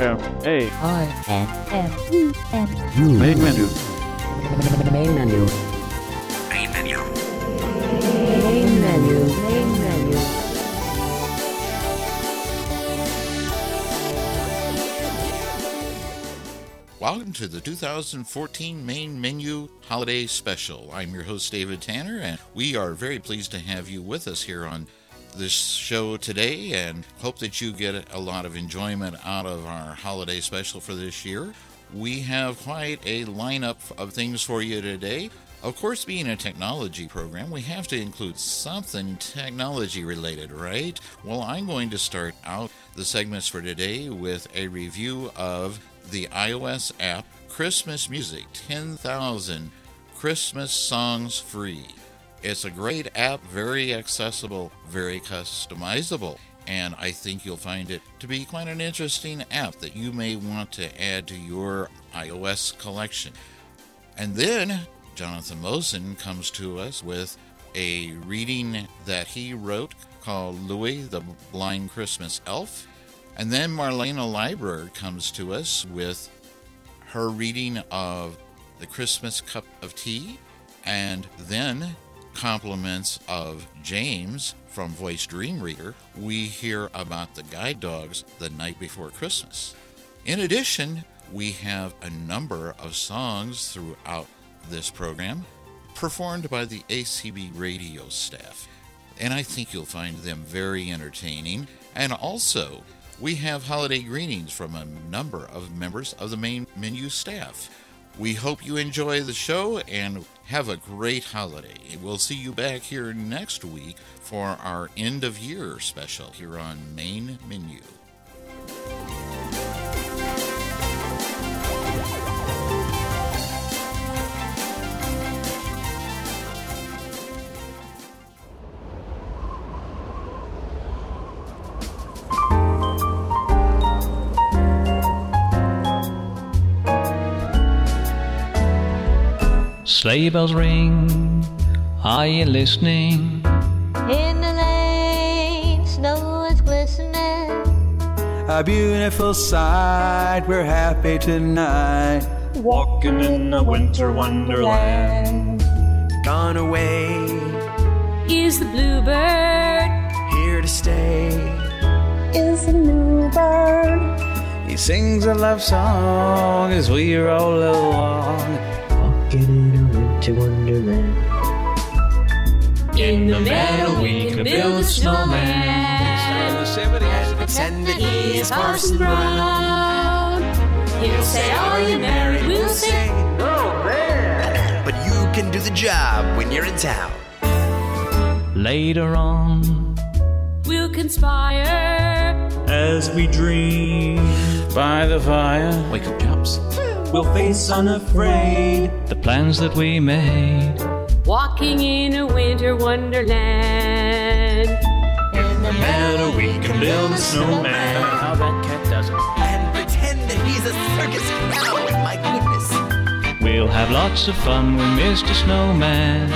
M. A R N M. E N U main menu. main menu. Main menu. main menu. Main menu. Welcome to the 2014 Main Menu Holiday Special. I'm your host, David Tanner, and we are very pleased to have you with us here on this show today and hope that you get a lot of enjoyment out of our holiday special for this year. We have quite a lineup of things for you today. Of course, being a technology program, we have to include something technology related, right? Well, I'm going to start out the segments for today with a review of the iOS app Christmas Music 10,000 Christmas Songs Free. It's a great app, very accessible, very customizable, and I think you'll find it to be quite an interesting app that you may want to add to your iOS collection. And then Jonathan Mosen comes to us with a reading that he wrote called Louis the Blind Christmas Elf. And then Marlaina Lieberg comes to us with her reading of The Christmas Cup of Tea. And then compliments of James from Voice Dream Reader, we hear about the guide dogs the night before Christmas. In addition, we have a number of songs throughout this program performed by the ACB radio staff, and I think you'll find them very entertaining. And also, we have holiday greetings from a number of members of the main menu staff. We hope you enjoy the show and have a great holiday. We'll see you back here next week for our end of year special here on Main Menu. Sleigh bells ring, are you listening? In the lane, snow is glistening. A beautiful sight, we're happy tonight. Walking in a winter wonderland. Gone away, Is the bluebird? here to stay. Is the new bird? He sings a love song as we roll along. Walking in a winter wonderland In the meadow we can build a snowman. Pretend that He is Parson Brown. He'll say, Are you married? We'll say, No, man. But you can do the job when you're in town. Later on, We'll conspire. As we dream, by the fire. Wake up, Chops. We'll face unafraid. the plans that we made. Walking in a winter wonderland. In the Meadow we can build a snowman. How that cat does it. And pretend that he's a circus clown. Oh my goodness. We'll have lots of fun with Mr. Snowman.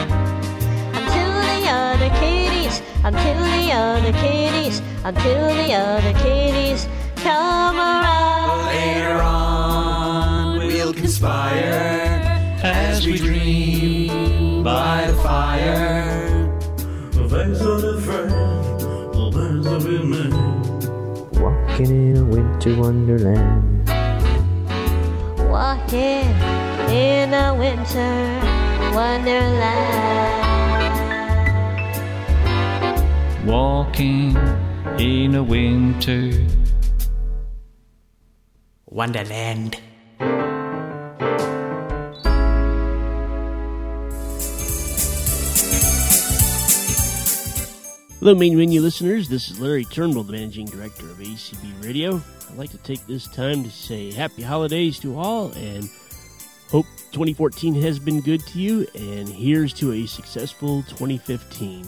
Until the other kitties, until the other kitties, until the other kitties come around. Later on, we'll As we dream by the fire. We'll face unafraid. The plans that we made. walking in a winter wonderland Walking in a winter wonderland. walking in a winter. Wonderland. Hello, main menu listeners. This is Larry Turnbull, the managing director of ACB Radio. I'd like to take this time to say happy holidays to all and hope 2014 has been good to you. And here's to a successful 2015.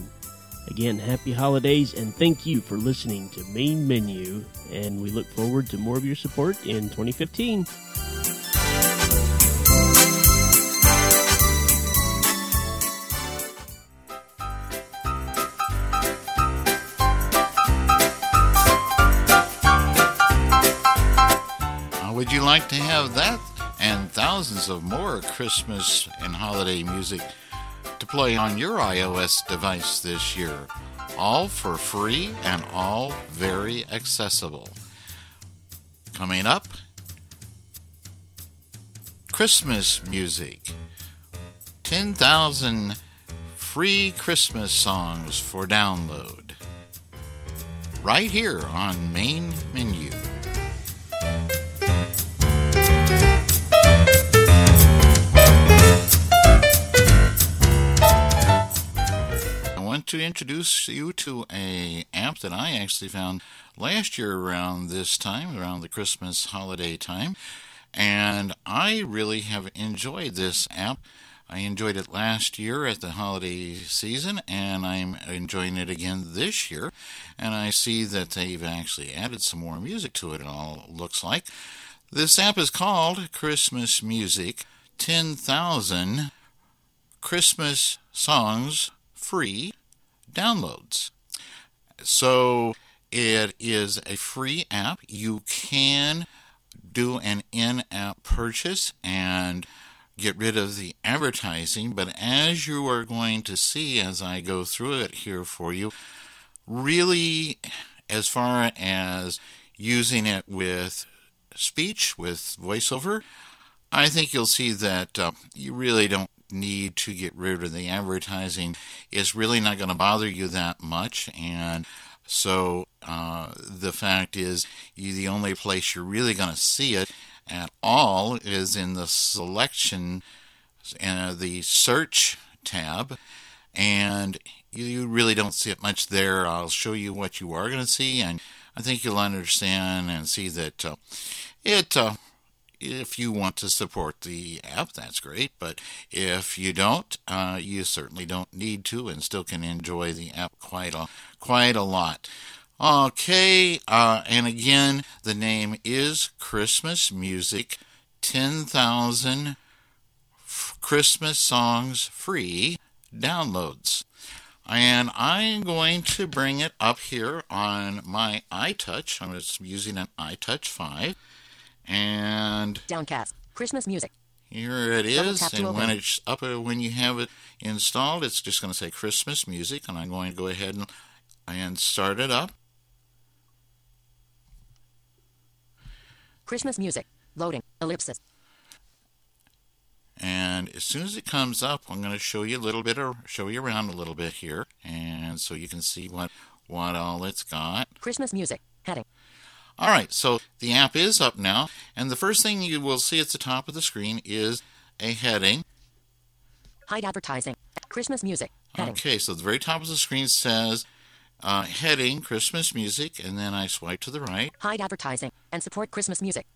Again, happy holidays and thank you for listening to Main Menu. And we look forward to more of your support in 2015. Would you like to have that and thousands of more Christmas and holiday music to play on your iOS device this year? All for free and all very accessible. Coming up, Christmas music. 10,000 free Christmas songs for download. Right here on Main Menu. To introduce you to a app that I actually found last year around this time, around the Christmas holiday time, and I really have enjoyed this app. I enjoyed it last year at the holiday season, and I'm enjoying it again this year. And I see that they've actually added some more music to it, it all looks like. This app is called Christmas Music 10,000 Christmas Songs Free Downloads. So it is a free app. You can do an in app purchase and get rid of the advertising, but as you are going to see as I go through it here for you, really, as far as using it with speech, with voiceover, I think you'll see that uh, you really don't need to get rid of the advertising. is really not going to bother you that much, and so uh, the fact is, you, the only place you're really going to see it at all is in the selection, uh, the search tab, and you really don't see it much there. I'll show you what you are going to see, and I think you'll understand and see that uh, it. If you want to support the app, that's great. But if you don't, uh, you certainly don't need to, and still can enjoy the app quite a quite a lot. Okay, uh, and again, the name is Christmas Music 10,000 f- Christmas Songs Free Downloads. And I'm going to bring it up here on my iTouch. I'm just using an iTouch 5. And Downcast. Christmas music. here it is, and when open. it's up, uh, when you have it installed, it's just going to say Christmas music, and I'm going to go ahead and, and start it up. Christmas music. Loading. Ellipsis. And as soon as it comes up, I'm going to show you a little bit, or show you around a little bit here, and so you can see what what all it's got. Christmas music. Heading. All right, so the app is up now, and the first thing you will see at the top of the screen is a heading. Hide advertising. Christmas music. Heading. Okay, so the very top of the screen says uh, heading Christmas music, and then I swipe to the right. Hide advertising. And support Christmas music.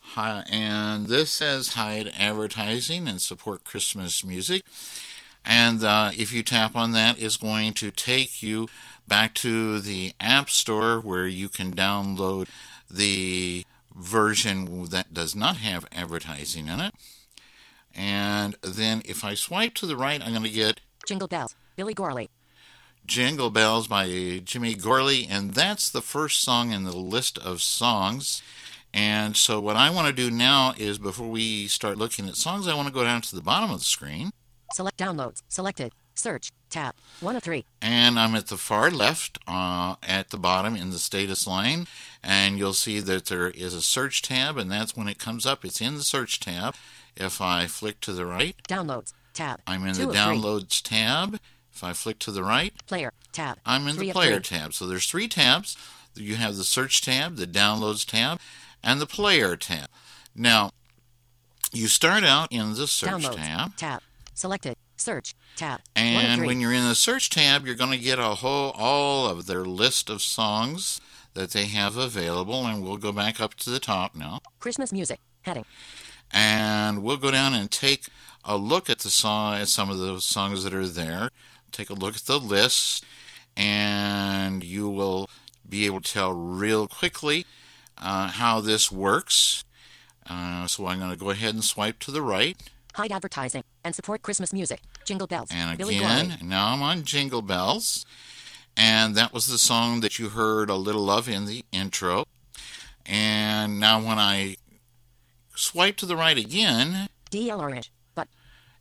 Hi, and this says hide advertising and support Christmas music. And uh, if you tap on that, it's going to take you back to the App Store where you can download the version that does not have advertising in it. And then if I swipe to the right, I'm going to get Jingle bells. Billy Gorley. Jingle Bells by Jimmy Gorley, and that's the first song in the list of songs. And so, what I want to do now is before we start looking at songs, I want to go down to the bottom of the screen, Select downloads. Selected. Search. Tab. One of three. and I'm at the far left uh, at the bottom in the status line, and you'll see that there is a search tab, and that's when it comes up. It's in the search tab. If I flick to the right, Downloads. Tab. I'm in Two the of three. downloads tab. If I flick to the right, Player. Tab. I'm in Three the player tab. So there's three tabs. You have the search tab, the downloads tab, and the player tab. Now, you start out in the search Downloads. tab, Tab. Selected. Search. Tab. And when you're in the search tab, you're going to get a whole all of their list of songs that they have available, and we'll go back up to the top now, Christmas music. Heading. and we'll go down and take a look at the song, at some of the songs that are there. Take a look at the list, and you will be able to tell real quickly uh, how this works. Uh, so I'm going to go ahead and swipe to the right, Hide advertising. And support Christmas music. Jingle bells. and again, now I'm on Jingle Bells, and that was the song that you heard a little of in the intro. And now when I swipe to the right again, DL Orange. But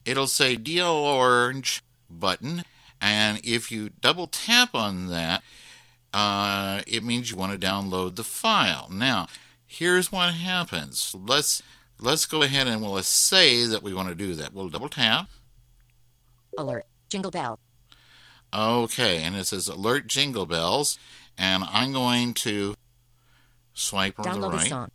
it'll say DL Orange button. And if you double tap on that, uh, it means you want to download the file. Now, here's what happens. Let's let's go ahead and we'll say that we want to do that. We'll double tap. alert. Jingle bell. Okay, and it says alert jingle bells, and I'm going to swipe on the Download right. song.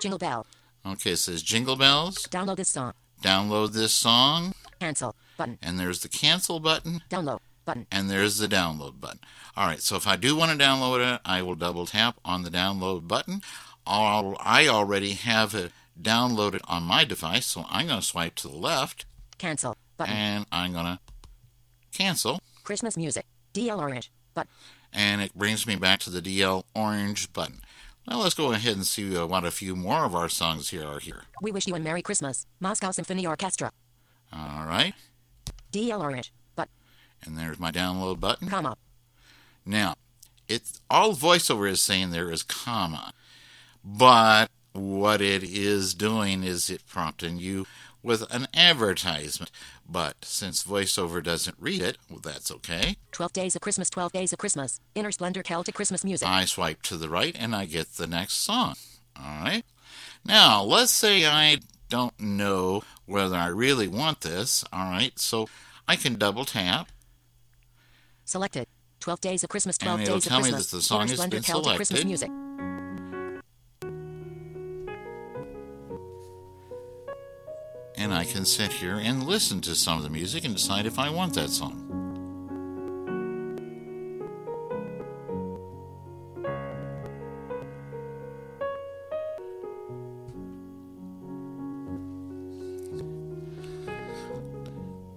Jingle bell. Okay, it says jingle bells. Download this song. Download this song, Cancel. Button. and there's the cancel button, Download. Button. and there's the download button. All right, so if I do want to download it, I will double tap on the download button. I already have it downloaded on my device, so I'm going to swipe to the left, Cancel. Button. and I'm going to cancel. Christmas music. DL Orange. But and it brings me back to the DL orange button. Now let's go ahead and see uh, what a few more of our songs here are here. we wish you a Merry Christmas. Moscow Symphony Orchestra. All right, DL Orange. But and there's my download button. comma. Now, it's all voiceover is saying there is comma, but what it is doing is it prompting you with an advertisement. But since voiceover doesn't read it, well, that's okay. 12 Days of Christmas, 12 Days of Christmas. Inner Splendor Celtic Christmas music. I swipe to the right and I get the next song. All right. Now, let's say I don't know whether I really want this. All right. So I can double tap. Selected. 12 Days of Christmas, 12 it'll Days of tell me Christmas. that the song Inner has Splendor been Celtic Christmas music. And I can sit here and listen to some of the music and decide if I want that song.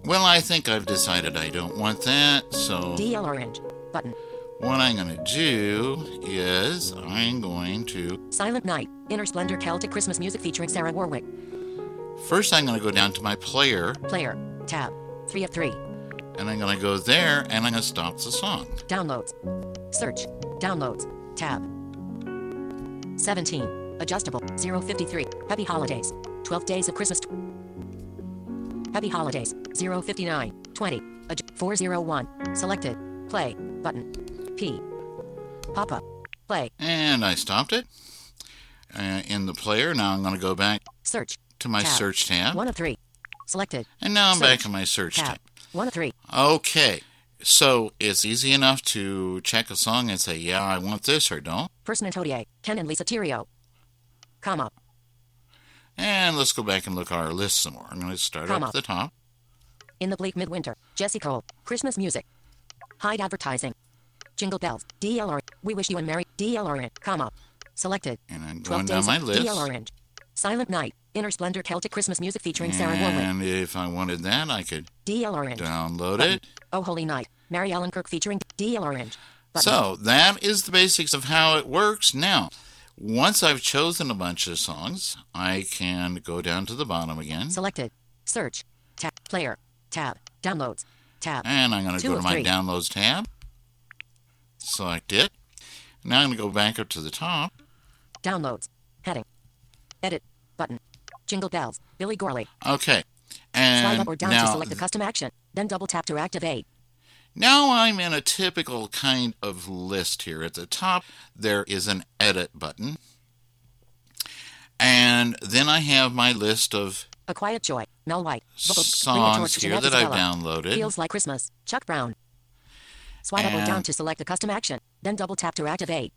Well, I think I've decided I don't want that, so DL Orange. Button. what I'm going to do is I'm going to Silent Night. Inner Splendor Celtic Christmas music featuring Sarah Warwick. First I'm going to go down to my player Player. Tab. 3 of 3. and I'm going to go there and I'm going to stop the song. Downloads. Search. Downloads. Tab. 17. Adjustable. 053. Happy Holidays. 12 Days of Christmas. Happy Holidays. 059. 20. Adj- 401. Selected. Play. Button. P. Pop up. Play. And I stopped it uh, in the player. Now I'm going to go back Search. To my Tab. search tab. 1 of 3. Selected. And now I'm Search. back in my search Tab. tab. 1 of 3. Okay. So it's easy enough to check a song and say, yeah, I want this or don't. Person and Hodier. Ken and Lisa Tirio. Comma. And let's go back and look at our list some more. I'm going to start Comma. up at the top. In the bleak midwinter. Jesse Cole. Christmas music. Hide advertising. Jingle bells. DLR. We wish you a merry DL Orange. Comma. Selected. And I'm going down days my list. DL Orange. Silent Night. Inner Splendor Celtic Christmas music featuring Sarah Warwick. And if I wanted that, I could DL Orange. download Button. it. Oh Holy Night. Mary Ellen Kirk featuring DL Orange. Button. So that is the basics of how it works. Now, once I've chosen a bunch of songs, I can go down to the bottom again. Selected. Search. Tab. Player. Tab. Downloads. Tab. And I'm going to go to my three. downloads tab. Select it. Now I'm going to go back up to the top. Downloads. Heading. Edit. Button. Jingle bells. Billy Gorley. Okay. And Slide up or down to select a custom action. Then double tap to activate. now I'm in a typical kind of list here. At the top, there is an edit button. And then I have my list of A Quiet Joy. Mel White. Vocal- Bring a songs here that I've downloaded. Feels Like Christmas. Chuck Brown. Swipe up or down to select a custom action. Then double tap to activate.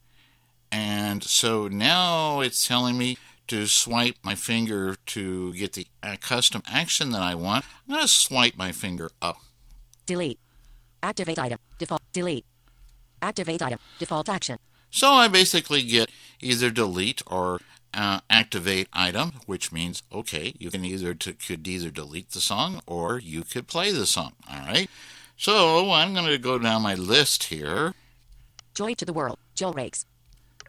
And so now it's telling me to swipe my finger to get the uh, custom action that I want. I'm going to swipe my finger up. Delete. Activate item. Default. Delete. Activate item. Default action. So I basically get either delete or uh, activate item, which means okay, you can either t- could either delete the song or you could play the song. All right. So I'm going to go down my list here. Joy to the World. Jill Rakes.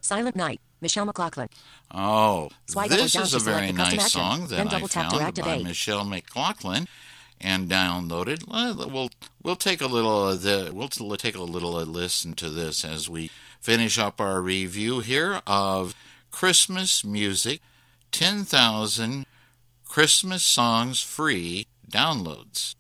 Silent Night. Michelle McLaughlin. Oh, Swipe this is a very nice song that I double tap to found by. Michelle McLaughlin and downloaded. Well, We'll take a little of the we'll take a little listen to this as we finish up our review here of Christmas music 10,000 Christmas songs free downloads.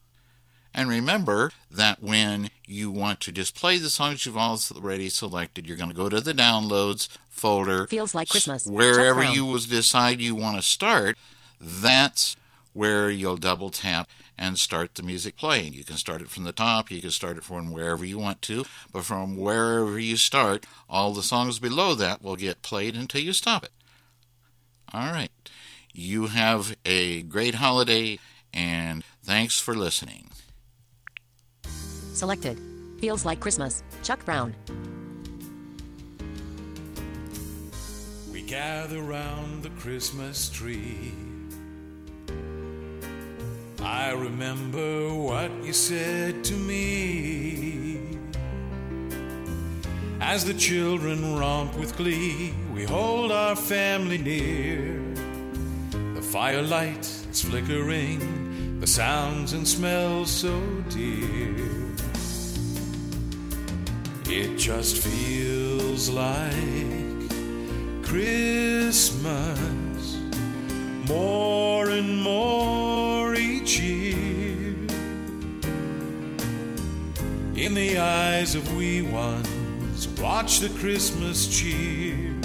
And remember that when you want to display the songs you've already selected, you're going to go to the downloads folder. Feels like Christmas. Wherever you will decide you want to start, that's where you'll double tap and start the music playing. You can start it from the top, you can start it from wherever you want to, but from wherever you start, all the songs below that will get played until you stop it. All right. You have a great holiday and thanks for listening. Selected. Feels like Christmas. Chuck Brown. We gather round the Christmas tree. I remember what you said to me. As the children romp with glee, we hold our family near. The firelight is flickering, the sounds and smells so dear. It just feels like Christmas more and more each year. In the eyes of we ones, watch the Christmas cheer.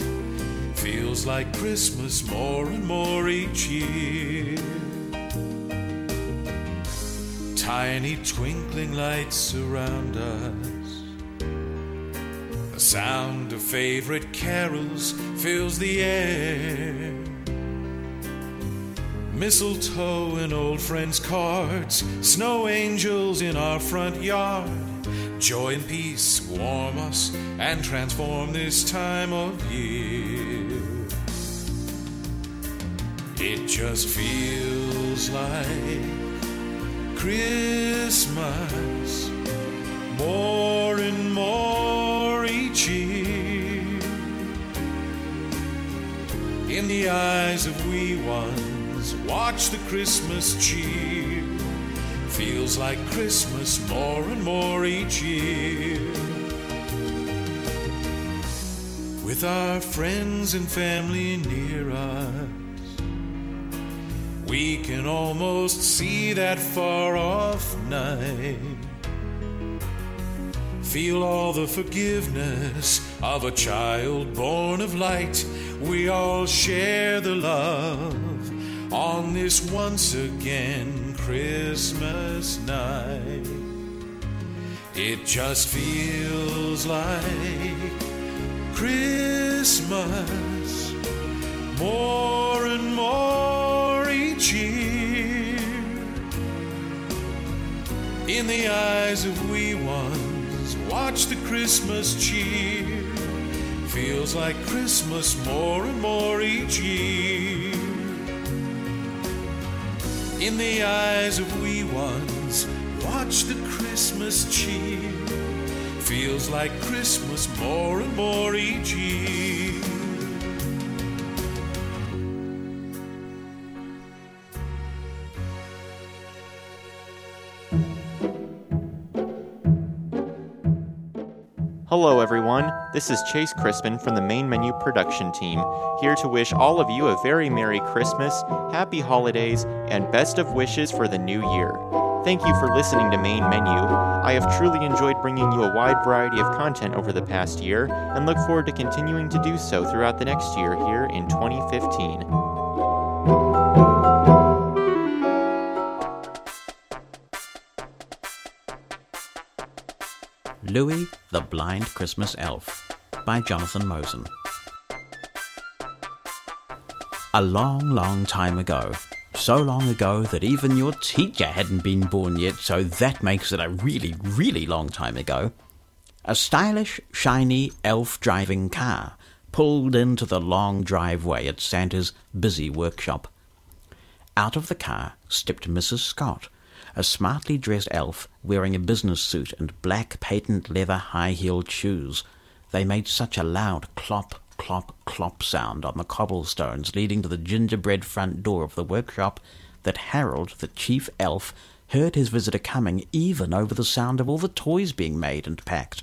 Feels like Christmas more and more each year. Tiny twinkling lights surround us. Sound of favorite carols fills the air. Mistletoe and old friends' cards, snow angels in our front yard. Joy and peace warm us and transform this time of year. It just feels like Christmas more and more each year. In the eyes of wee ones, watch the Christmas cheer. Feels like Christmas more and more each year. With our friends and family near us, we can almost see that far off night. Feel all the forgiveness of a child born of light. We all share the love on this once again Christmas night. It just feels like Christmas more and more each year. In the eyes of we ones, watch the Christmas cheer. Feels like Christmas more and more each year. In the eyes of we ones, watch the Christmas cheer. Feels like Christmas more and more each year. Hello, everyone. This is Chase Crispin from the Main Menu production team, here to wish all of you a very Merry Christmas, Happy Holidays, and best of wishes for the new year. Thank you for listening to Main Menu. I have truly enjoyed bringing you a wide variety of content over the past year and look forward to continuing to do so throughout the next year here in 2015. Louis the Blind Christmas Elf by Jonathan Mosen. A long, long time ago, so long ago that even your teacher hadn't been born yet, so that makes it a really, really long time ago, a stylish, shiny elf driving car pulled into the long driveway at Santa's busy workshop. Out of the car stepped Mrs. Scott, a smartly dressed elf wearing a business suit and black patent leather high heeled shoes. They made such a loud clop, clop, clop sound on the cobblestones leading to the gingerbread front door of the workshop that Harold, the chief elf, heard his visitor coming even over the sound of all the toys being made and packed.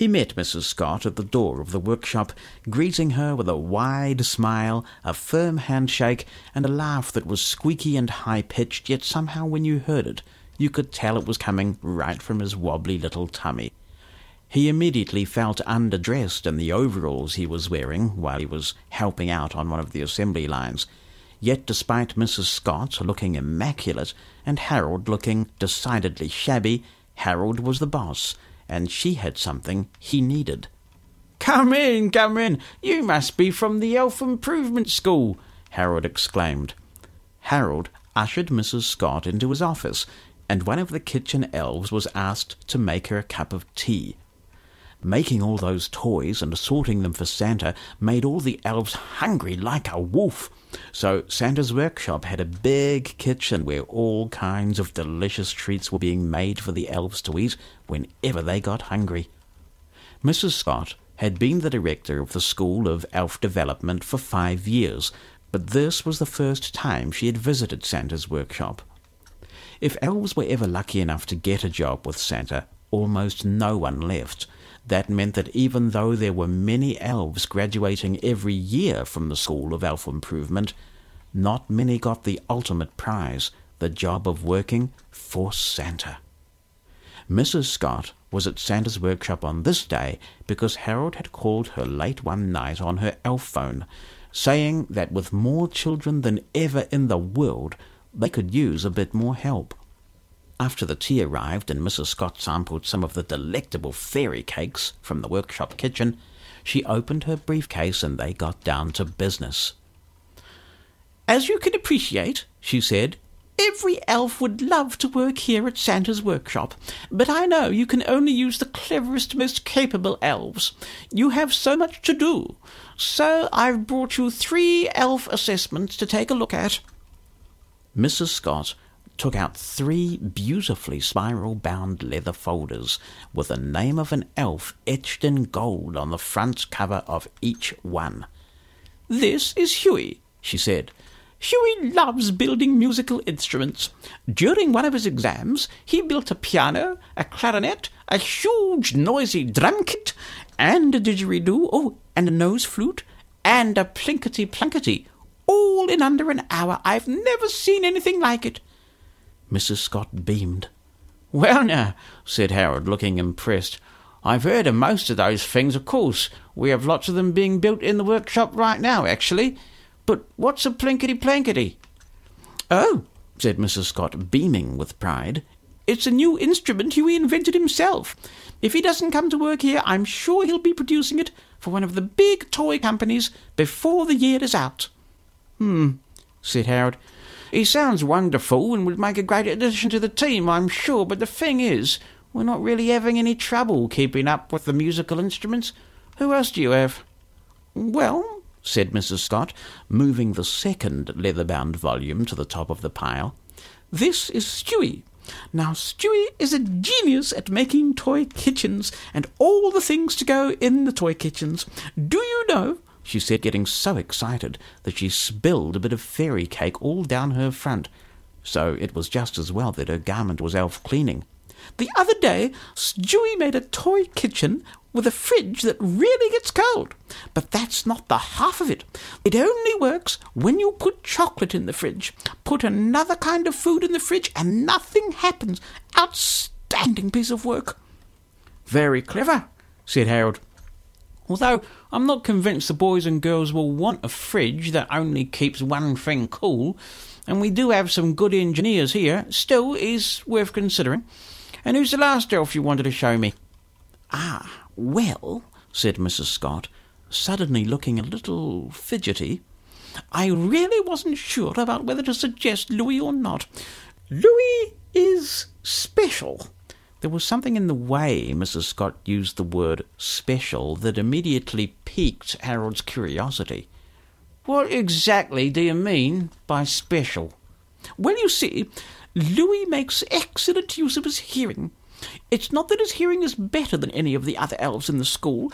He met Mrs. Scott at the door of the workshop, greeting her with a wide smile, a firm handshake, and a laugh that was squeaky and high pitched, yet somehow when you heard it, you could tell it was coming right from his wobbly little tummy. He immediately felt underdressed in the overalls he was wearing while he was helping out on one of the assembly lines. Yet, despite Mrs. Scott looking immaculate and Harold looking decidedly shabby, Harold was the boss, and she had something he needed. Come in, come in. You must be from the Elf Improvement School, Harold exclaimed. Harold ushered Mrs. Scott into his office, and one of the kitchen elves was asked to make her a cup of tea. Making all those toys and assorting them for Santa made all the elves hungry like a wolf. So Santa's workshop had a big kitchen where all kinds of delicious treats were being made for the elves to eat whenever they got hungry. Mrs. Scott had been the director of the School of Elf Development for five years, but this was the first time she had visited Santa's workshop. If elves were ever lucky enough to get a job with Santa, almost no one left. That meant that even though there were many elves graduating every year from the School of Elf Improvement, not many got the ultimate prize, the job of working for Santa. Mrs. Scott was at Santa's workshop on this day because Harold had called her late one night on her elf phone, saying that with more children than ever in the world, they could use a bit more help. After the tea arrived and Mrs. Scott sampled some of the delectable fairy cakes from the workshop kitchen, she opened her briefcase and they got down to business. As you can appreciate, she said, every elf would love to work here at Santa's workshop, but I know you can only use the cleverest, most capable elves. You have so much to do. So I've brought you three elf assessments to take a look at. Mrs. Scott took out three beautifully spiral bound leather folders with the name of an elf etched in gold on the front cover of each one. This is Huey, she said. Huey loves building musical instruments. During one of his exams, he built a piano, a clarinet, a huge noisy drum kit, and a didgeridoo, oh, and a nose flute, and a plinkety plankety, all in under an hour. I've never seen anything like it. Mrs. Scott beamed. Well, now, said Harold, looking impressed. I've heard of most of those things, of course. We have lots of them being built in the workshop right now, actually. But what's a plinkety plankety? Oh, said Mrs. Scott, beaming with pride. It's a new instrument Huey invented himself. If he doesn't come to work here, I'm sure he'll be producing it for one of the big toy companies before the year is out. Hmm, said Harold. He sounds wonderful and would make a great addition to the team, I'm sure, but the thing is, we're not really having any trouble keeping up with the musical instruments. Who else do you have? Well, said Mrs. Scott, moving the second leather bound volume to the top of the pile, this is Stewie. Now, Stewie is a genius at making toy kitchens and all the things to go in the toy kitchens. Do you know she said, getting so excited that she spilled a bit of fairy cake all down her front. So it was just as well that her garment was elf cleaning. The other day, Stewie made a toy kitchen with a fridge that really gets cold. But that's not the half of it. It only works when you put chocolate in the fridge. Put another kind of food in the fridge and nothing happens. Outstanding piece of work. Very clever, said Harold. Although I'm not convinced the boys and girls will want a fridge that only keeps one thing cool, and we do have some good engineers here, still is worth considering. And who's the last elf you wanted to show me? Ah, well, said Mrs. Scott, suddenly looking a little fidgety, I really wasn't sure about whether to suggest Louis or not. Louis is special. There was something in the way Mrs. Scott used the word special that immediately piqued Harold's curiosity. What exactly do you mean by special? Well, you see, Louis makes excellent use of his hearing. It's not that his hearing is better than any of the other elves in the school.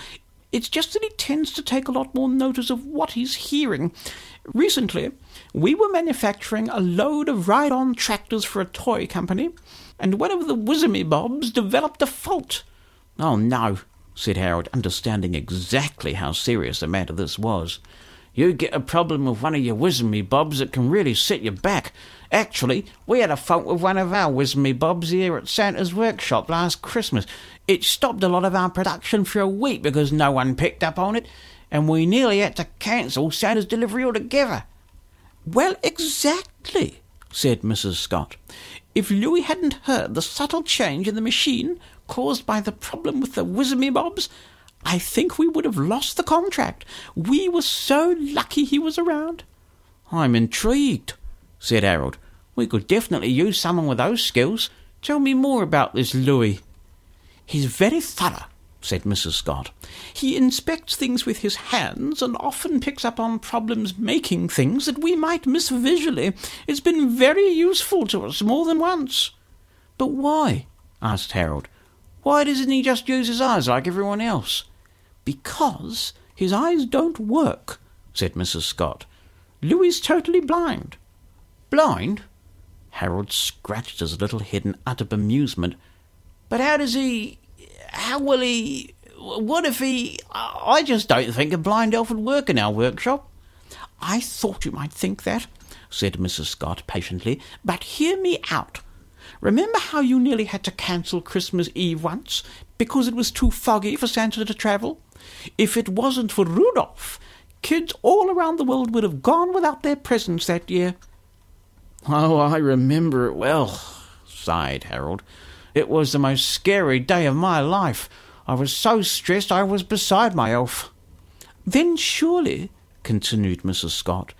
It's just that he tends to take a lot more notice of what he's hearing. Recently, we were manufacturing a load of ride on tractors for a toy company, and one of the Wizimy Bobs developed a fault. Oh no, said Harold, understanding exactly how serious a matter this was. You get a problem with one of your wismy bobs that can really set you back. Actually, we had a fault with one of our wismy bobs here at Santa's workshop last Christmas. It stopped a lot of our production for a week because no one picked up on it, and we nearly had to cancel Santa's delivery altogether. Well, exactly, said Mrs. Scott. If Louis hadn't heard the subtle change in the machine caused by the problem with the wismy bobs, I think we would have lost the contract. We were so lucky he was around. I'm intrigued, said Harold. We could definitely use someone with those skills. Tell me more about this Louis. He's very thorough, said Mrs. Scott. He inspects things with his hands and often picks up on problems making things that we might miss visually. It's been very useful to us more than once. But why? asked Harold. Why doesn't he just use his eyes like everyone else? Because his eyes don't work, said Mrs. Scott. Louis's totally blind. Blind? Harold scratched his little head in utter bemusement. But how does he. How will he. What if he. I just don't think a blind elf would work in our workshop. I thought you might think that, said Mrs. Scott patiently, but hear me out. Remember how you nearly had to cancel Christmas Eve once because it was too foggy for Santa to travel? If it wasn't for Rudolph, kids all around the world would have gone without their presents that year. Oh, I remember it well, sighed Harold. It was the most scary day of my life. I was so stressed I was beside myself. Then surely, continued Mrs. Scott,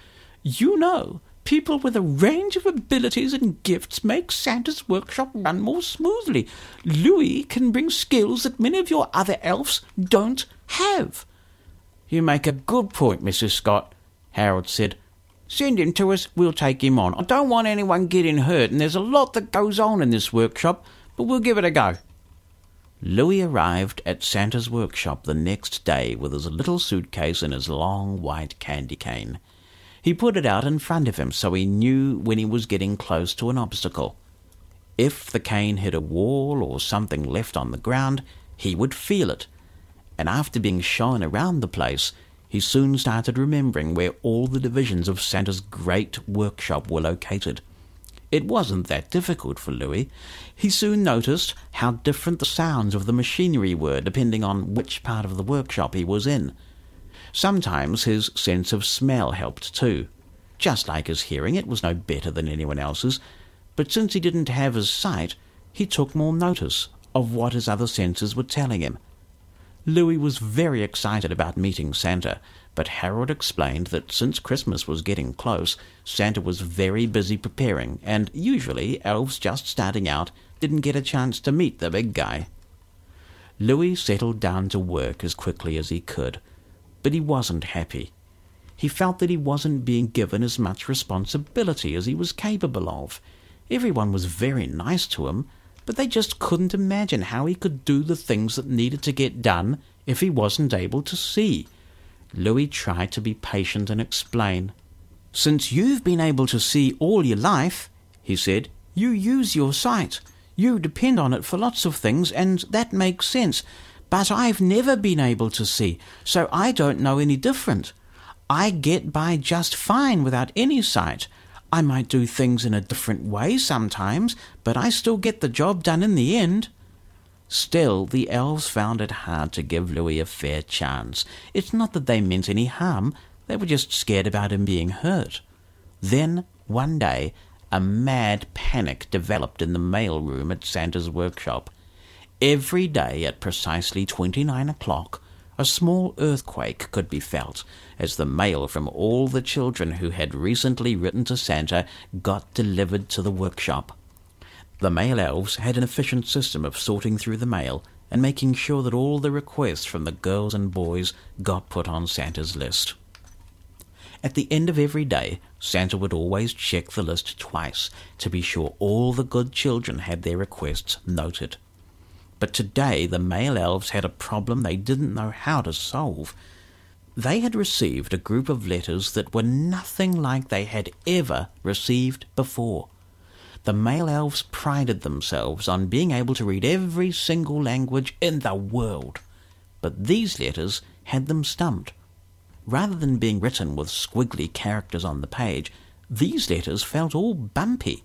you know people with a range of abilities and gifts make Santa's workshop run more smoothly. Louis can bring skills that many of your other elves don't have. You make a good point, Mrs. Scott, Harold said. Send him to us, we'll take him on. I don't want anyone getting hurt, and there's a lot that goes on in this workshop, but we'll give it a go. Louis arrived at Santa's workshop the next day with his little suitcase and his long white candy cane. He put it out in front of him so he knew when he was getting close to an obstacle. If the cane hit a wall or something left on the ground, he would feel it. And after being shown around the place, he soon started remembering where all the divisions of Santa's great workshop were located. It wasn't that difficult for Louis. He soon noticed how different the sounds of the machinery were depending on which part of the workshop he was in. Sometimes his sense of smell helped too. Just like his hearing, it was no better than anyone else's, but since he didn't have his sight, he took more notice of what his other senses were telling him. Louis was very excited about meeting Santa, but Harold explained that since Christmas was getting close, Santa was very busy preparing, and usually elves just starting out didn't get a chance to meet the big guy. Louis settled down to work as quickly as he could, but he wasn't happy. He felt that he wasn't being given as much responsibility as he was capable of. Everyone was very nice to him, but they just couldn't imagine how he could do the things that needed to get done if he wasn't able to see. Louis tried to be patient and explain. Since you've been able to see all your life, he said, you use your sight. You depend on it for lots of things, and that makes sense. But I've never been able to see, so I don't know any different. I get by just fine without any sight. I might do things in a different way sometimes, but I still get the job done in the end. Still, the elves found it hard to give Louis a fair chance. It's not that they meant any harm, they were just scared about him being hurt. Then, one day, a mad panic developed in the mail room at Santa's workshop. Every day at precisely twenty nine o'clock, a small earthquake could be felt as the mail from all the children who had recently written to Santa got delivered to the workshop. The mail elves had an efficient system of sorting through the mail and making sure that all the requests from the girls and boys got put on Santa's list. At the end of every day, Santa would always check the list twice to be sure all the good children had their requests noted. But today the mail elves had a problem they didn't know how to solve. They had received a group of letters that were nothing like they had ever received before. The mail elves prided themselves on being able to read every single language in the world. but these letters had them stumped. Rather than being written with squiggly characters on the page, these letters felt all bumpy.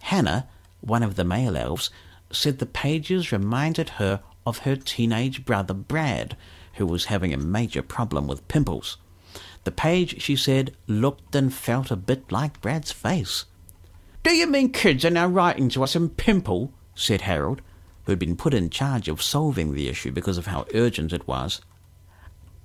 Hannah, one of the mail elves, said the pages reminded her of her teenage brother Brad, who was having a major problem with pimples. The page, she said, looked and felt a bit like Brad's face. Do you mean kids are now writing to us in pimple? said Harold, who had been put in charge of solving the issue because of how urgent it was.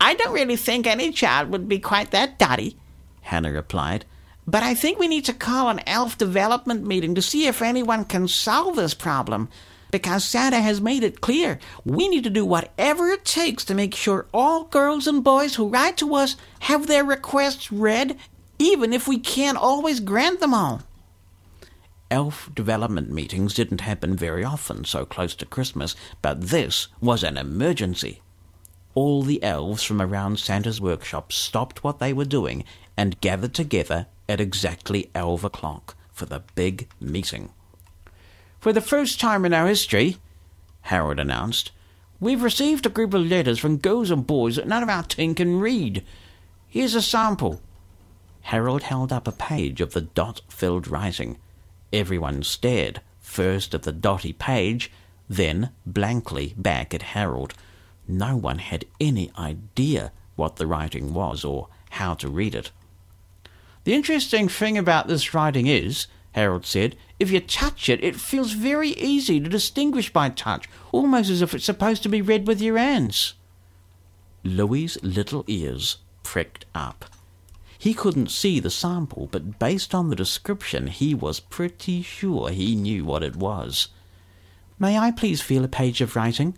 I don't really think any child would be quite that dotty, Hannah replied. But I think we need to call an elf development meeting to see if anyone can solve this problem. Because Santa has made it clear we need to do whatever it takes to make sure all girls and boys who write to us have their requests read, even if we can't always grant them all. Elf development meetings didn't happen very often so close to Christmas, but this was an emergency. All the elves from around Santa's workshop stopped what they were doing and gathered together at exactly elf o'clock for the big meeting. For the first time in our history, Harold announced, we've received a group of letters from girls and boys that none of our team can read. Here's a sample. Harold held up a page of the dot filled writing. Everyone stared, first at the dotty page, then blankly back at Harold. No one had any idea what the writing was or how to read it. The interesting thing about this writing is, Harold said, if you touch it, it feels very easy to distinguish by touch, almost as if it's supposed to be read with your hands. Louis's little ears pricked up. He couldn't see the sample, but based on the description, he was pretty sure he knew what it was. May I please feel a page of writing?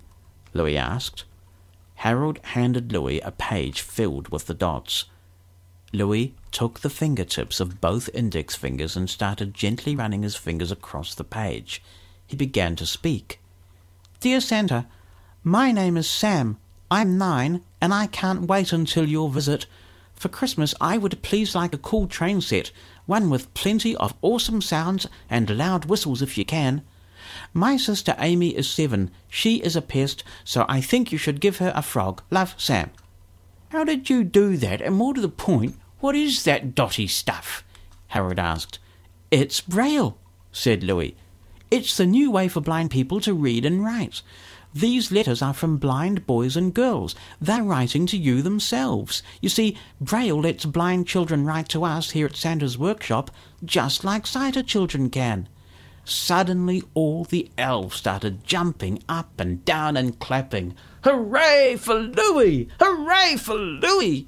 Louis asked. Harold handed Louis a page filled with the dots. Louis took the fingertips of both index fingers and started gently running his fingers across the page. He began to speak. Dear Santa, my name is Sam. I'm nine, and I can't wait until your visit. For Christmas, I would please like a cool train set, one with plenty of awesome sounds and loud whistles if you can. My sister Amy is seven. She is a pest, so I think you should give her a frog. Love, Sam. How did you do that? And more to the point, what is that dotty stuff? Harold asked. It's Braille, said Louis. It's the new way for blind people to read and write. These letters are from blind boys and girls. They're writing to you themselves. You see, Braille lets blind children write to us here at Santa's workshop just like sighted children can. Suddenly all the elves started jumping up and down and clapping. Hooray for Louis! Hooray for Louis!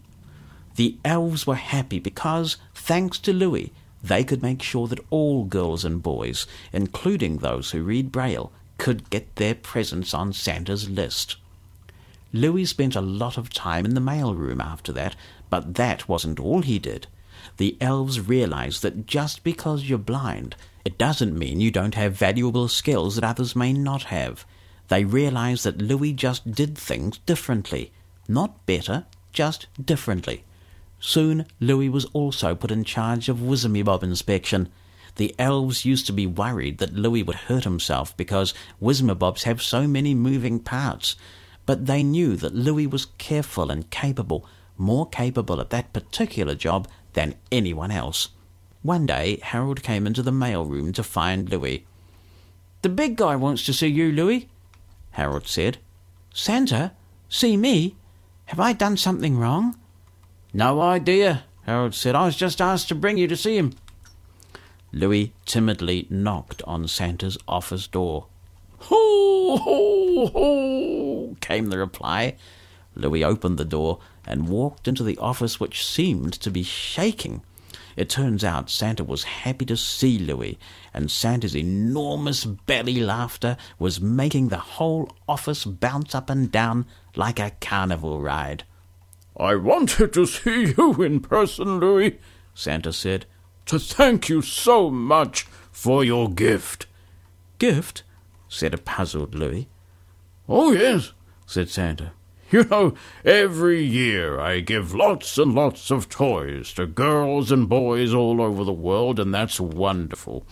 The elves were happy because, thanks to Louis, they could make sure that all girls and boys, including those who read Braille, could get their presents on Santa's list. Louis spent a lot of time in the mail room after that, but that wasn't all he did. The elves realized that just because you're blind, it doesn't mean you don't have valuable skills that others may not have. They realized that Louis just did things differently. Not better, just differently. Soon, Louis was also put in charge of Wizzimybob inspection. The elves used to be worried that Louis would hurt himself because Wizzimybobs have so many moving parts. But they knew that Louis was careful and capable, more capable at that particular job than anyone else. One day, Harold came into the mail room to find Louis. The big guy wants to see you, Louis, Harold said. Santa? See me? Have I done something wrong? No idea, Harold said. I was just asked to bring you to see him. Louis timidly knocked on Santa's office door. Ho, ho, ho, came the reply. Louis opened the door and walked into the office, which seemed to be shaking. It turns out Santa was happy to see Louis, and Santa's enormous belly laughter was making the whole office bounce up and down like a carnival ride. I wanted to see you in person, Louis, Santa said, to thank you so much for your gift. Gift? said a puzzled Louis. Oh, yes, said Santa. You know, every year I give lots and lots of toys to girls and boys all over the world, and that's wonderful.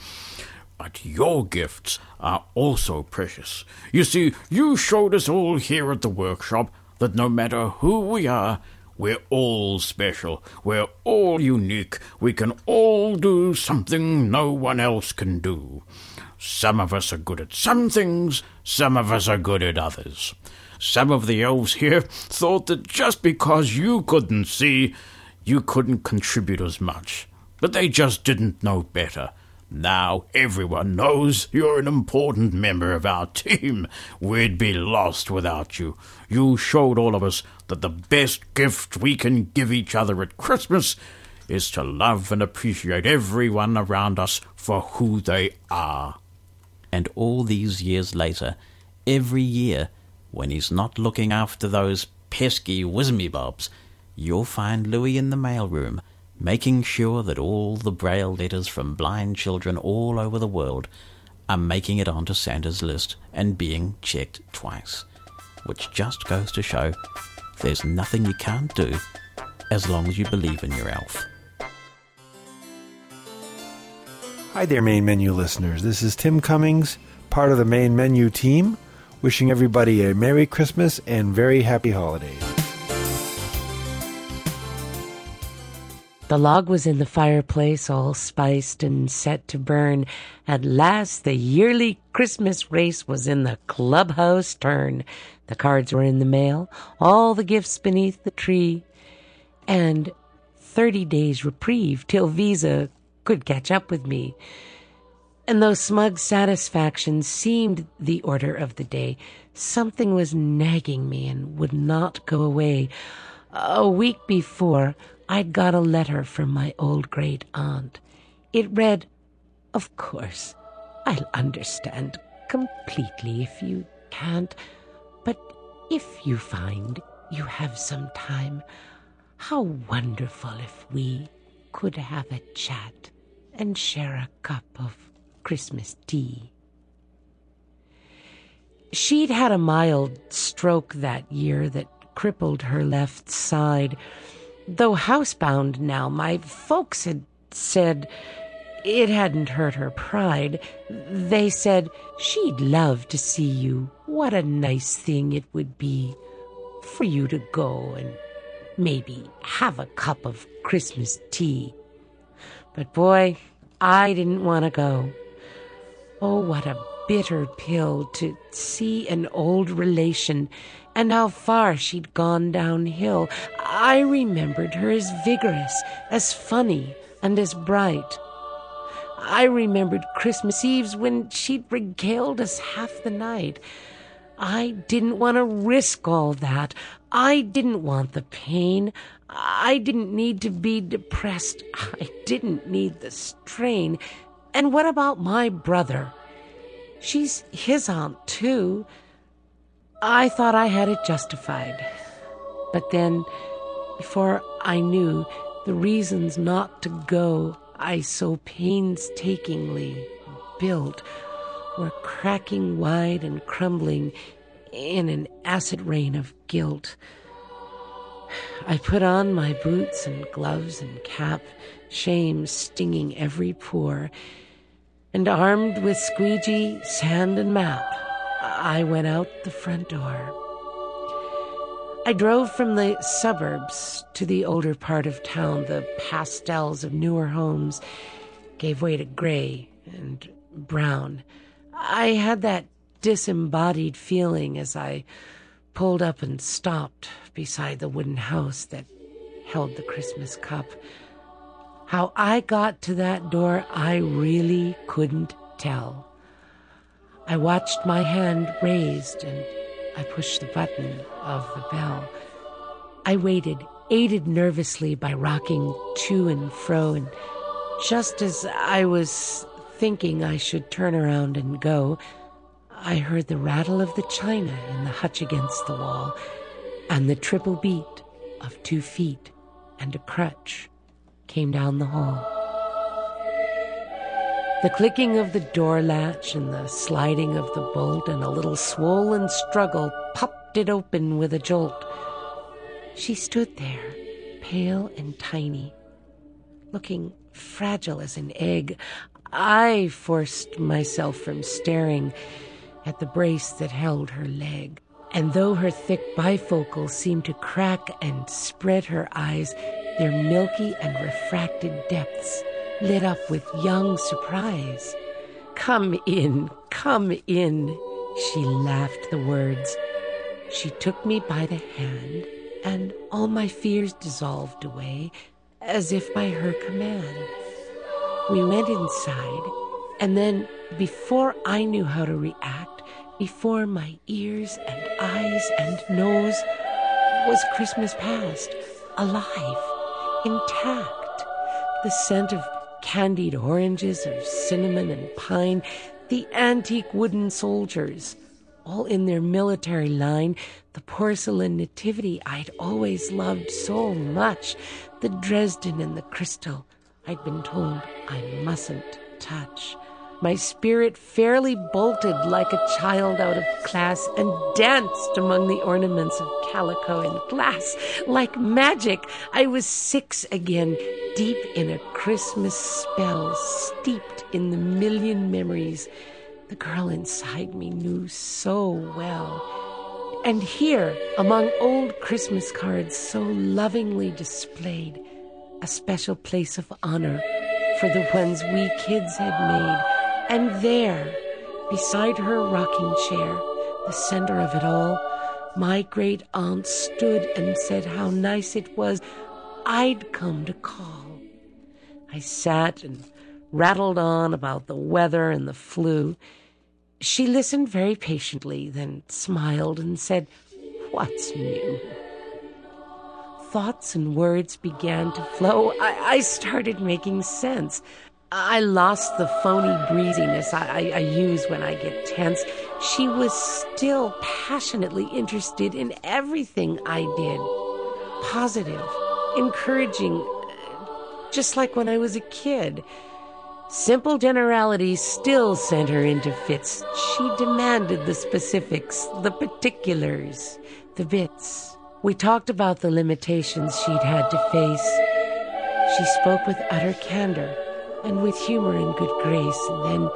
But your gifts are also precious. You see, you showed us all here at the workshop that no matter who we are, we're all special. We're all unique. We can all do something no one else can do. Some of us are good at some things, some of us are good at others. Some of the elves here thought that just because you couldn't see, you couldn't contribute as much. But they just didn't know better. Now everyone knows you're an important member of our team. We'd be lost without you. You showed all of us that the best gift we can give each other at Christmas is to love and appreciate everyone around us for who they are. And all these years later, every year, when he's not looking after those pesky Wizzimybobs, you'll find Louis in the mailroom making sure that all the braille letters from blind children all over the world are making it onto Santa's list and being checked twice, which just goes to show there's nothing you can't do as long as you believe in your elf. Hi there, Main Menu listeners. This is Tim Cummings, part of the Main Menu team, wishing everybody a Merry Christmas and very happy holidays. The log was in the fireplace, all spiced and set to burn. At last, the yearly Christmas race was in the clubhouse turn. The cards were in the mail, all the gifts beneath the tree, and thirty days reprieve till Visa could catch up with me. And though smug satisfaction seemed the order of the day, something was nagging me and would not go away. A week before, I'd got a letter from my old great aunt. It read, Of course, I'll understand completely if you can't, if you find you have some time, how wonderful if we could have a chat and share a cup of Christmas tea. She'd had a mild stroke that year that crippled her left side. Though housebound now, my folks had said it hadn't hurt her pride. They said she'd love to see you. What a nice thing it would be for you to go and maybe have a cup of Christmas tea. But boy, I didn't want to go. Oh, what a bitter pill to see an old relation and how far she'd gone downhill. I remembered her as vigorous, as funny, and as bright. I remembered Christmas Eves when she'd regaled us half the night. I didn't want to risk all that. I didn't want the pain. I didn't need to be depressed. I didn't need the strain. And what about my brother? She's his aunt, too. I thought I had it justified. But then, before I knew the reasons not to go, I so painstakingly built were cracking wide and crumbling in an acid rain of guilt. I put on my boots and gloves and cap, shame stinging every pore, and armed with squeegee, sand, and map, I went out the front door. I drove from the suburbs to the older part of town. The pastels of newer homes gave way to gray and brown. I had that disembodied feeling as I pulled up and stopped beside the wooden house that held the Christmas cup. How I got to that door, I really couldn't tell. I watched my hand raised and I pushed the button of the bell. I waited, aided nervously by rocking to and fro, and just as I was thinking I should turn around and go, I heard the rattle of the china in the hutch against the wall, and the triple beat of two feet and a crutch came down the hall. The clicking of the door latch and the sliding of the bolt and a little swollen struggle popped it open with a jolt. She stood there, pale and tiny, looking fragile as an egg. I forced myself from staring at the brace that held her leg. And though her thick bifocals seemed to crack and spread her eyes, their milky and refracted depths lit up with young surprise. Come in, come in, she laughed the words. She took me by the hand, and all my fears dissolved away as if by her command. We went inside, and then, before I knew how to react, before my ears and eyes and nose, was Christmas past, alive, intact. The scent of candied oranges, of cinnamon and pine, the antique wooden soldiers, all in their military line, the porcelain nativity I'd always loved so much, the Dresden and the crystal I'd been told I mustn't touch. My spirit fairly bolted like a child out of class and danced among the ornaments of calico and glass. Like magic, I was six again, deep in a Christmas spell, steeped in the million memories the girl inside me knew so well. And here, among old Christmas cards so lovingly displayed, a special place of honor for the ones we kids had made. And there, beside her rocking chair, the center of it all, my great aunt stood and said how nice it was I'd come to call. I sat and rattled on about the weather and the flu. She listened very patiently, then smiled and said, What's new? Thoughts and words began to flow. I, I started making sense. I lost the phony breeziness I, I, I, use when I get tense. She was still passionately interested in everything I did. Positive, encouraging, just like when I was a kid. Simple generalities still sent her into fits. She demanded the specifics, the particulars, the bits. We talked about the limitations she'd had to face. She spoke with utter candor and with humor and good grace, and then,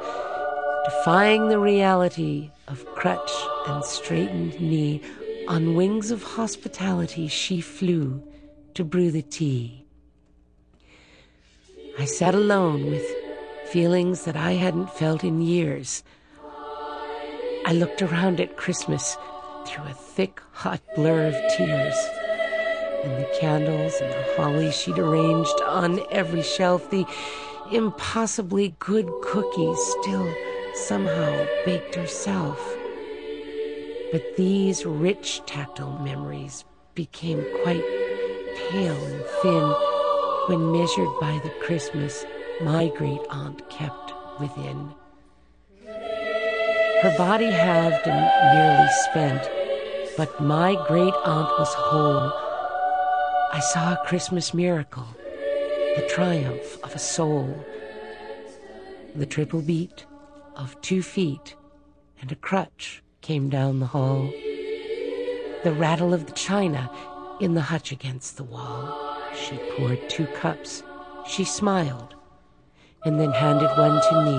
defying the reality of crutch and straightened knee, on wings of hospitality she flew to brew the tea. I sat alone with feelings that I hadn't felt in years. I looked around at Christmas through a thick, hot blur of tears. And the candles and the holly she'd arranged on every shelf, the impossibly good cookies still somehow baked herself. But these rich tactile memories became quite pale and thin when measured by the Christmas my great aunt kept within. Her body halved and nearly spent, but my great aunt was whole. I saw a Christmas miracle, the triumph of a soul, the triple beat of two feet and a crutch came down the hall. The rattle of the china in the hutch against the wall. She poured two cups. She smiled and then handed one to me.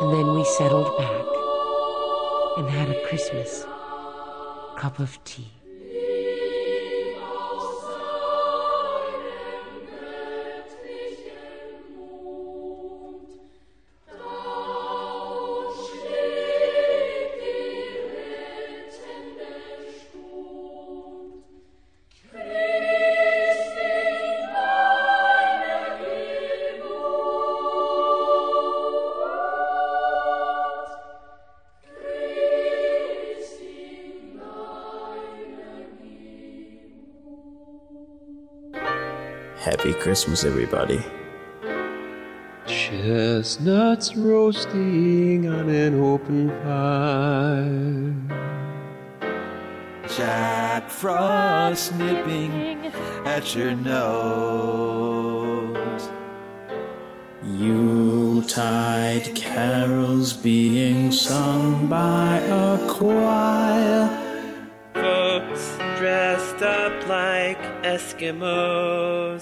And then we settled back and had a Christmas cup of tea. Christmas, everybody. Chestnuts roasting on an open fire. Jack Frost nipping at your nose. Yuletide carols being sung by a choir. Folks dressed up like Eskimos.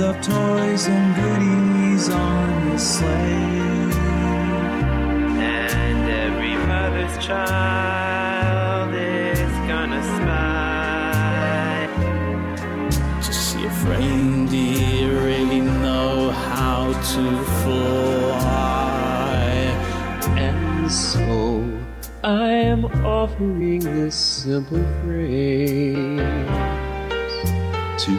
Of toys and goodies on his sleigh. And every mother's child is gonna smile. To see if reindeer really know how to fly. And so I am offering this simple phrase to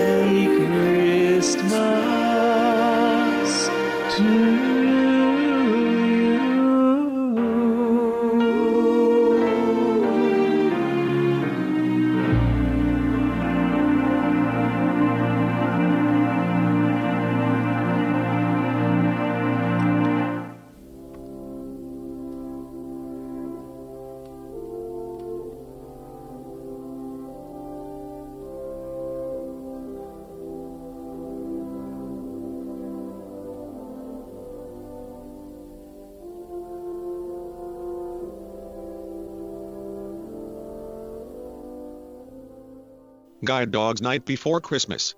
Guide Dog's Night Before Christmas.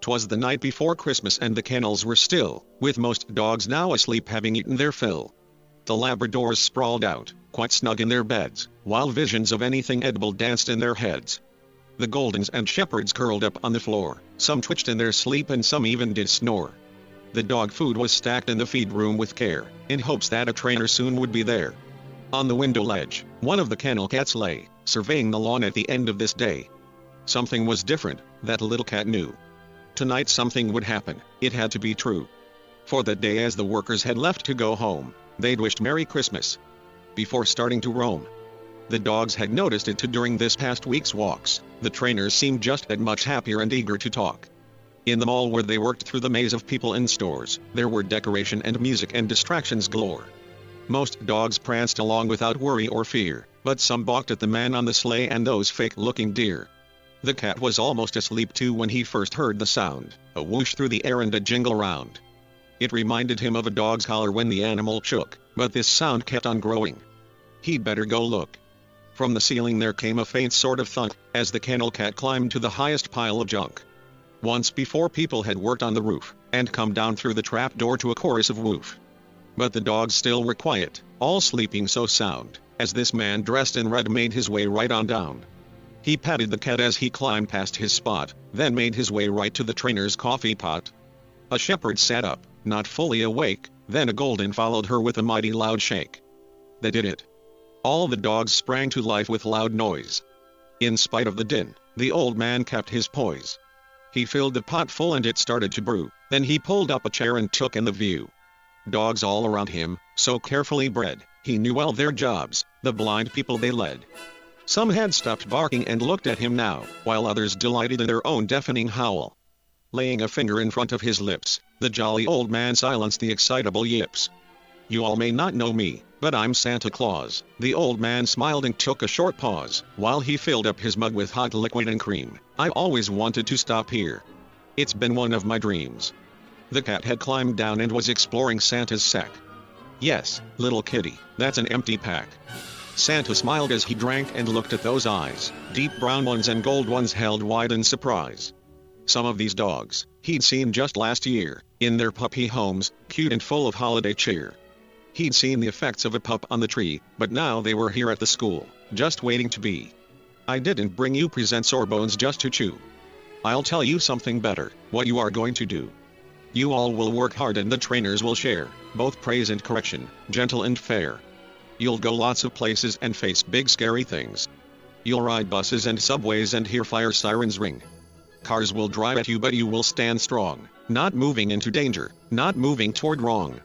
'Twas the night before Christmas and the kennels were still, with most dogs now asleep having eaten their fill. The Labradors sprawled out, quite snug in their beds, while visions of anything edible danced in their heads. The Goldens and Shepherds curled up on the floor, some twitched in their sleep and some even did snore. The dog food was stacked in the feed room with care, in hopes that a trainer soon would be there. On the window ledge, one of the kennel cats lay, surveying the lawn at the end of this day. Something was different, that little cat knew. Tonight something would happen, it had to be true. For that day as the workers had left to go home, they'd wished Merry Christmas. Before starting to roam. The dogs had noticed it too during this past week's walks, the trainers seemed just that much happier and eager to talk. In the mall where they worked through the maze of people and stores, there were decoration and music and distractions galore. Most dogs pranced along without worry or fear, but some balked at the man on the sleigh and those fake-looking deer. The cat was almost asleep too when he first heard the sound, a whoosh through the air and a jingle round. It reminded him of a dog's collar when the animal shook, but this sound kept on growing. He'd better go look. From the ceiling there came a faint sort of thunk, as the kennel cat climbed to the highest pile of junk. Once before people had worked on the roof, and come down through the trap door to a chorus of woof. But the dogs still were quiet, all sleeping so sound, as this man dressed in red made his way right on down. He patted the cat as he climbed past his spot, then made his way right to the trainer's coffee pot. A shepherd sat up, not fully awake, then a golden followed her with a mighty loud shake. They did it. All the dogs sprang to life with loud noise. In spite of the din, the old man kept his poise. He filled the pot full and it started to brew, then he pulled up a chair and took in the view. Dogs all around him, so carefully bred, he knew well their jobs, the blind people they led. Some had stopped barking and looked at him now, while others delighted in their own deafening howl. Laying a finger in front of his lips, the jolly old man silenced the excitable yips. You all may not know me, but I'm Santa Claus. The old man smiled and took a short pause, while he filled up his mug with hot liquid and cream. I always wanted to stop here. It's been one of my dreams. The cat had climbed down and was exploring Santa's sack. Yes, little kitty, that's an empty pack. Santa smiled as he drank and looked at those eyes, deep brown ones and gold ones held wide in surprise. Some of these dogs, he'd seen just last year, in their puppy homes, cute and full of holiday cheer. He'd seen the effects of a pup on the tree, but now they were here at the school, just waiting to be. I didn't bring you presents or bones just to chew. I'll tell you something better, what you are going to do. You all will work hard and the trainers will share, both praise and correction, gentle and fair. You'll go lots of places and face big scary things. You'll ride buses and subways and hear fire sirens ring. Cars will drive at you, but you will stand strong, not moving into danger, not moving toward wrong.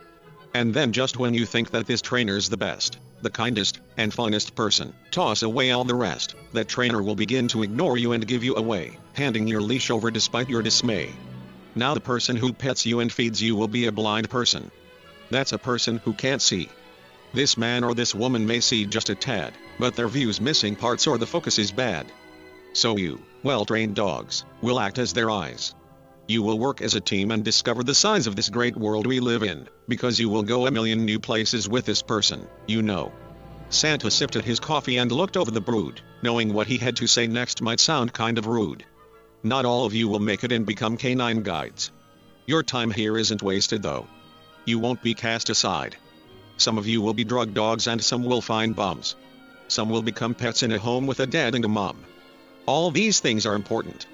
And then, just when you think that this trainer's the best, the kindest, and funnest person, toss away all the rest, that trainer will begin to ignore you and give you away, handing your leash over despite your dismay. Now, the person who pets you and feeds you will be a blind person. That's a person who can't see. This man or this woman may see just a tad, but their view's missing parts or the focus is bad. So you, well-trained dogs, will act as their eyes. You will work as a team and discover the size of this great world we live in, because you will go a million new places with this person, you know. Santa sipped at his coffee and looked over the brood, knowing what he had to say next might sound kind of rude. Not all of you will make it and become canine guides. Your time here isn't wasted though. You won't be cast aside. Some of you will be drug dogs and some will find bums. Some will become pets in a home with a dad and a mom. All these things are important.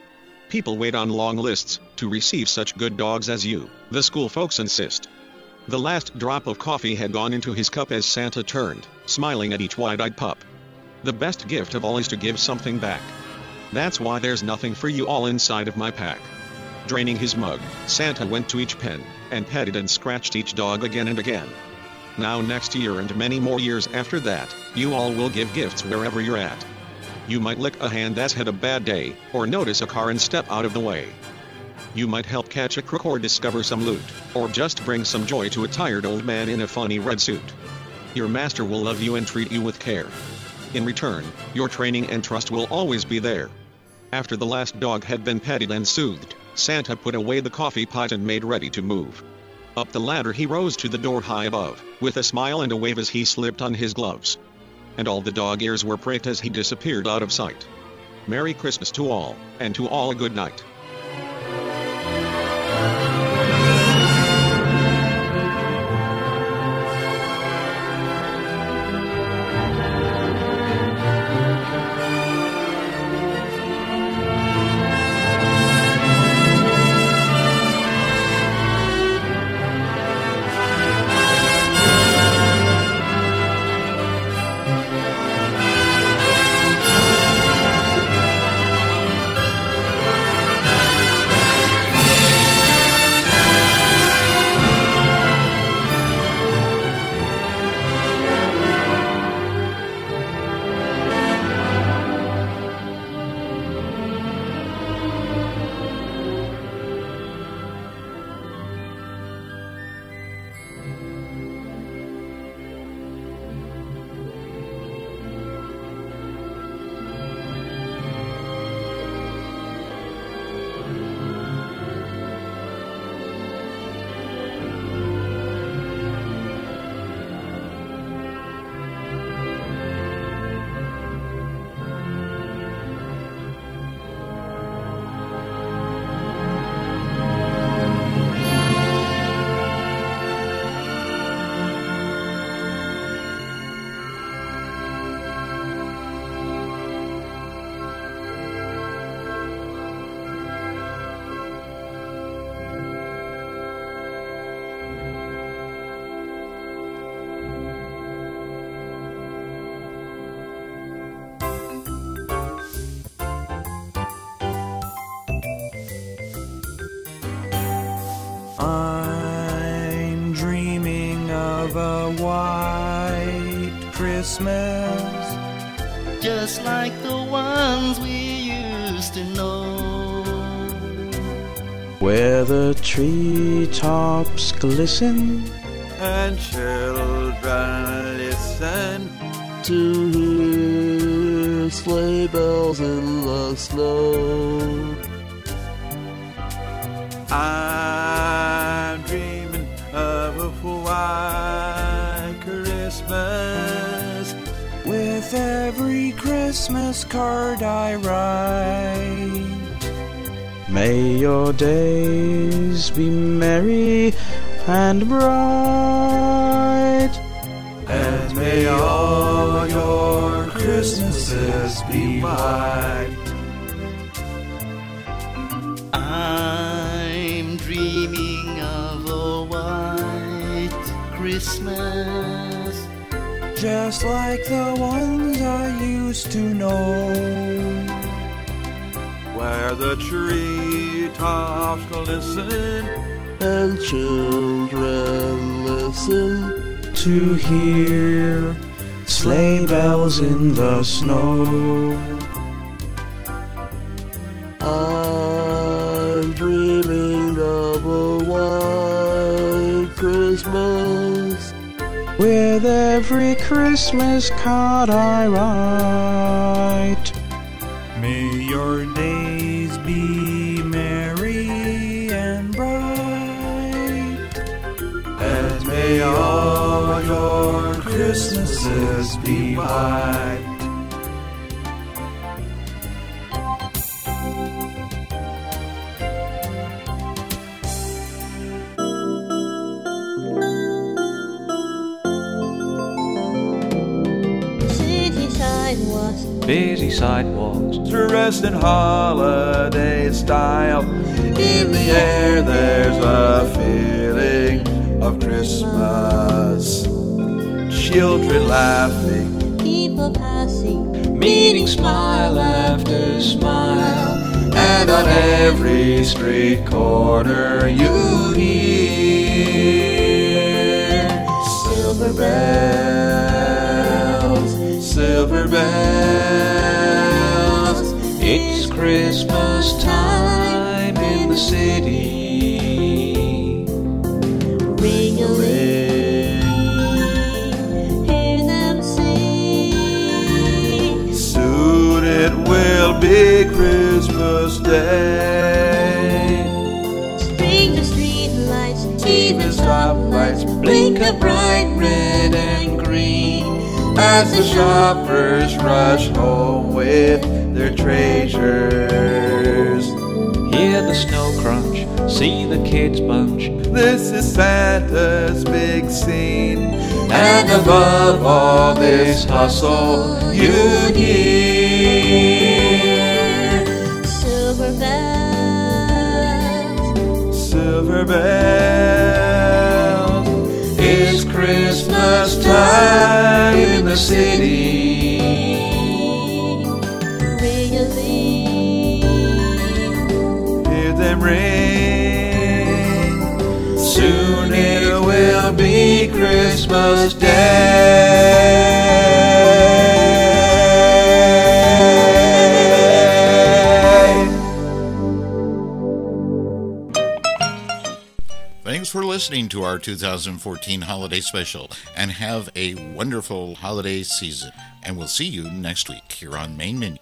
People wait on long lists to receive such good dogs as you, the school folks insist. The last drop of coffee had gone into his cup as Santa turned, smiling at each wide-eyed pup. The best gift of all is to give something back. That's why there's nothing for you all inside of my pack. Draining his mug, Santa went to each pen, and petted and scratched each dog again and again. Now next year and many more years after that, you all will give gifts wherever you're at. You might lick a hand that's had a bad day, or notice a car and step out of the way. You might help catch a crook or discover some loot, or just bring some joy to a tired old man in a funny red suit. Your master will love you and treat you with care. In return, your training and trust will always be there. After the last dog had been petted and soothed, Santa put away the coffee pot and made ready to move. Up the ladder he rose to the door high above, with a smile and a wave as he slipped on his gloves. And all the dog ears were pricked as he disappeared out of sight. Merry Christmas to all, and to all a good night. The treetops glisten And children listen to hear sleigh bells in the snow. I'm dreaming of a white Christmas. With every Christmas card I write. May your days be merry and bright. And may all your Christmases be white. I'm dreaming of a white Christmas. just like the ones I used to know. Where the tree treetops glisten and children listen to hear sleigh bells in the snow. I'm dreaming of a white Christmas with every Christmas card I write. May your days may all your Christmases be white. busy sidewalks, dressed in holiday style. In the air, there's a feeling of Christmas. Children laughing, people passing, meeting smile after smile, and on every street corner you hear silver bells, silver bells. It's Christmas time in the city. Christmas Day. String the street lights, Even stoplights blink a bright red and green. as the shoppers rush home with their treasures. Hear the snow crunch, see the kids bunch. This is Santa's big scene, and above all this hustle, you hear bells. It's Christmas time in the city. Hear them ring. Soon it will be Christmas Day. Listening to our 2014 holiday special and have a wonderful holiday season. And we'll see you next week here on Main Menu.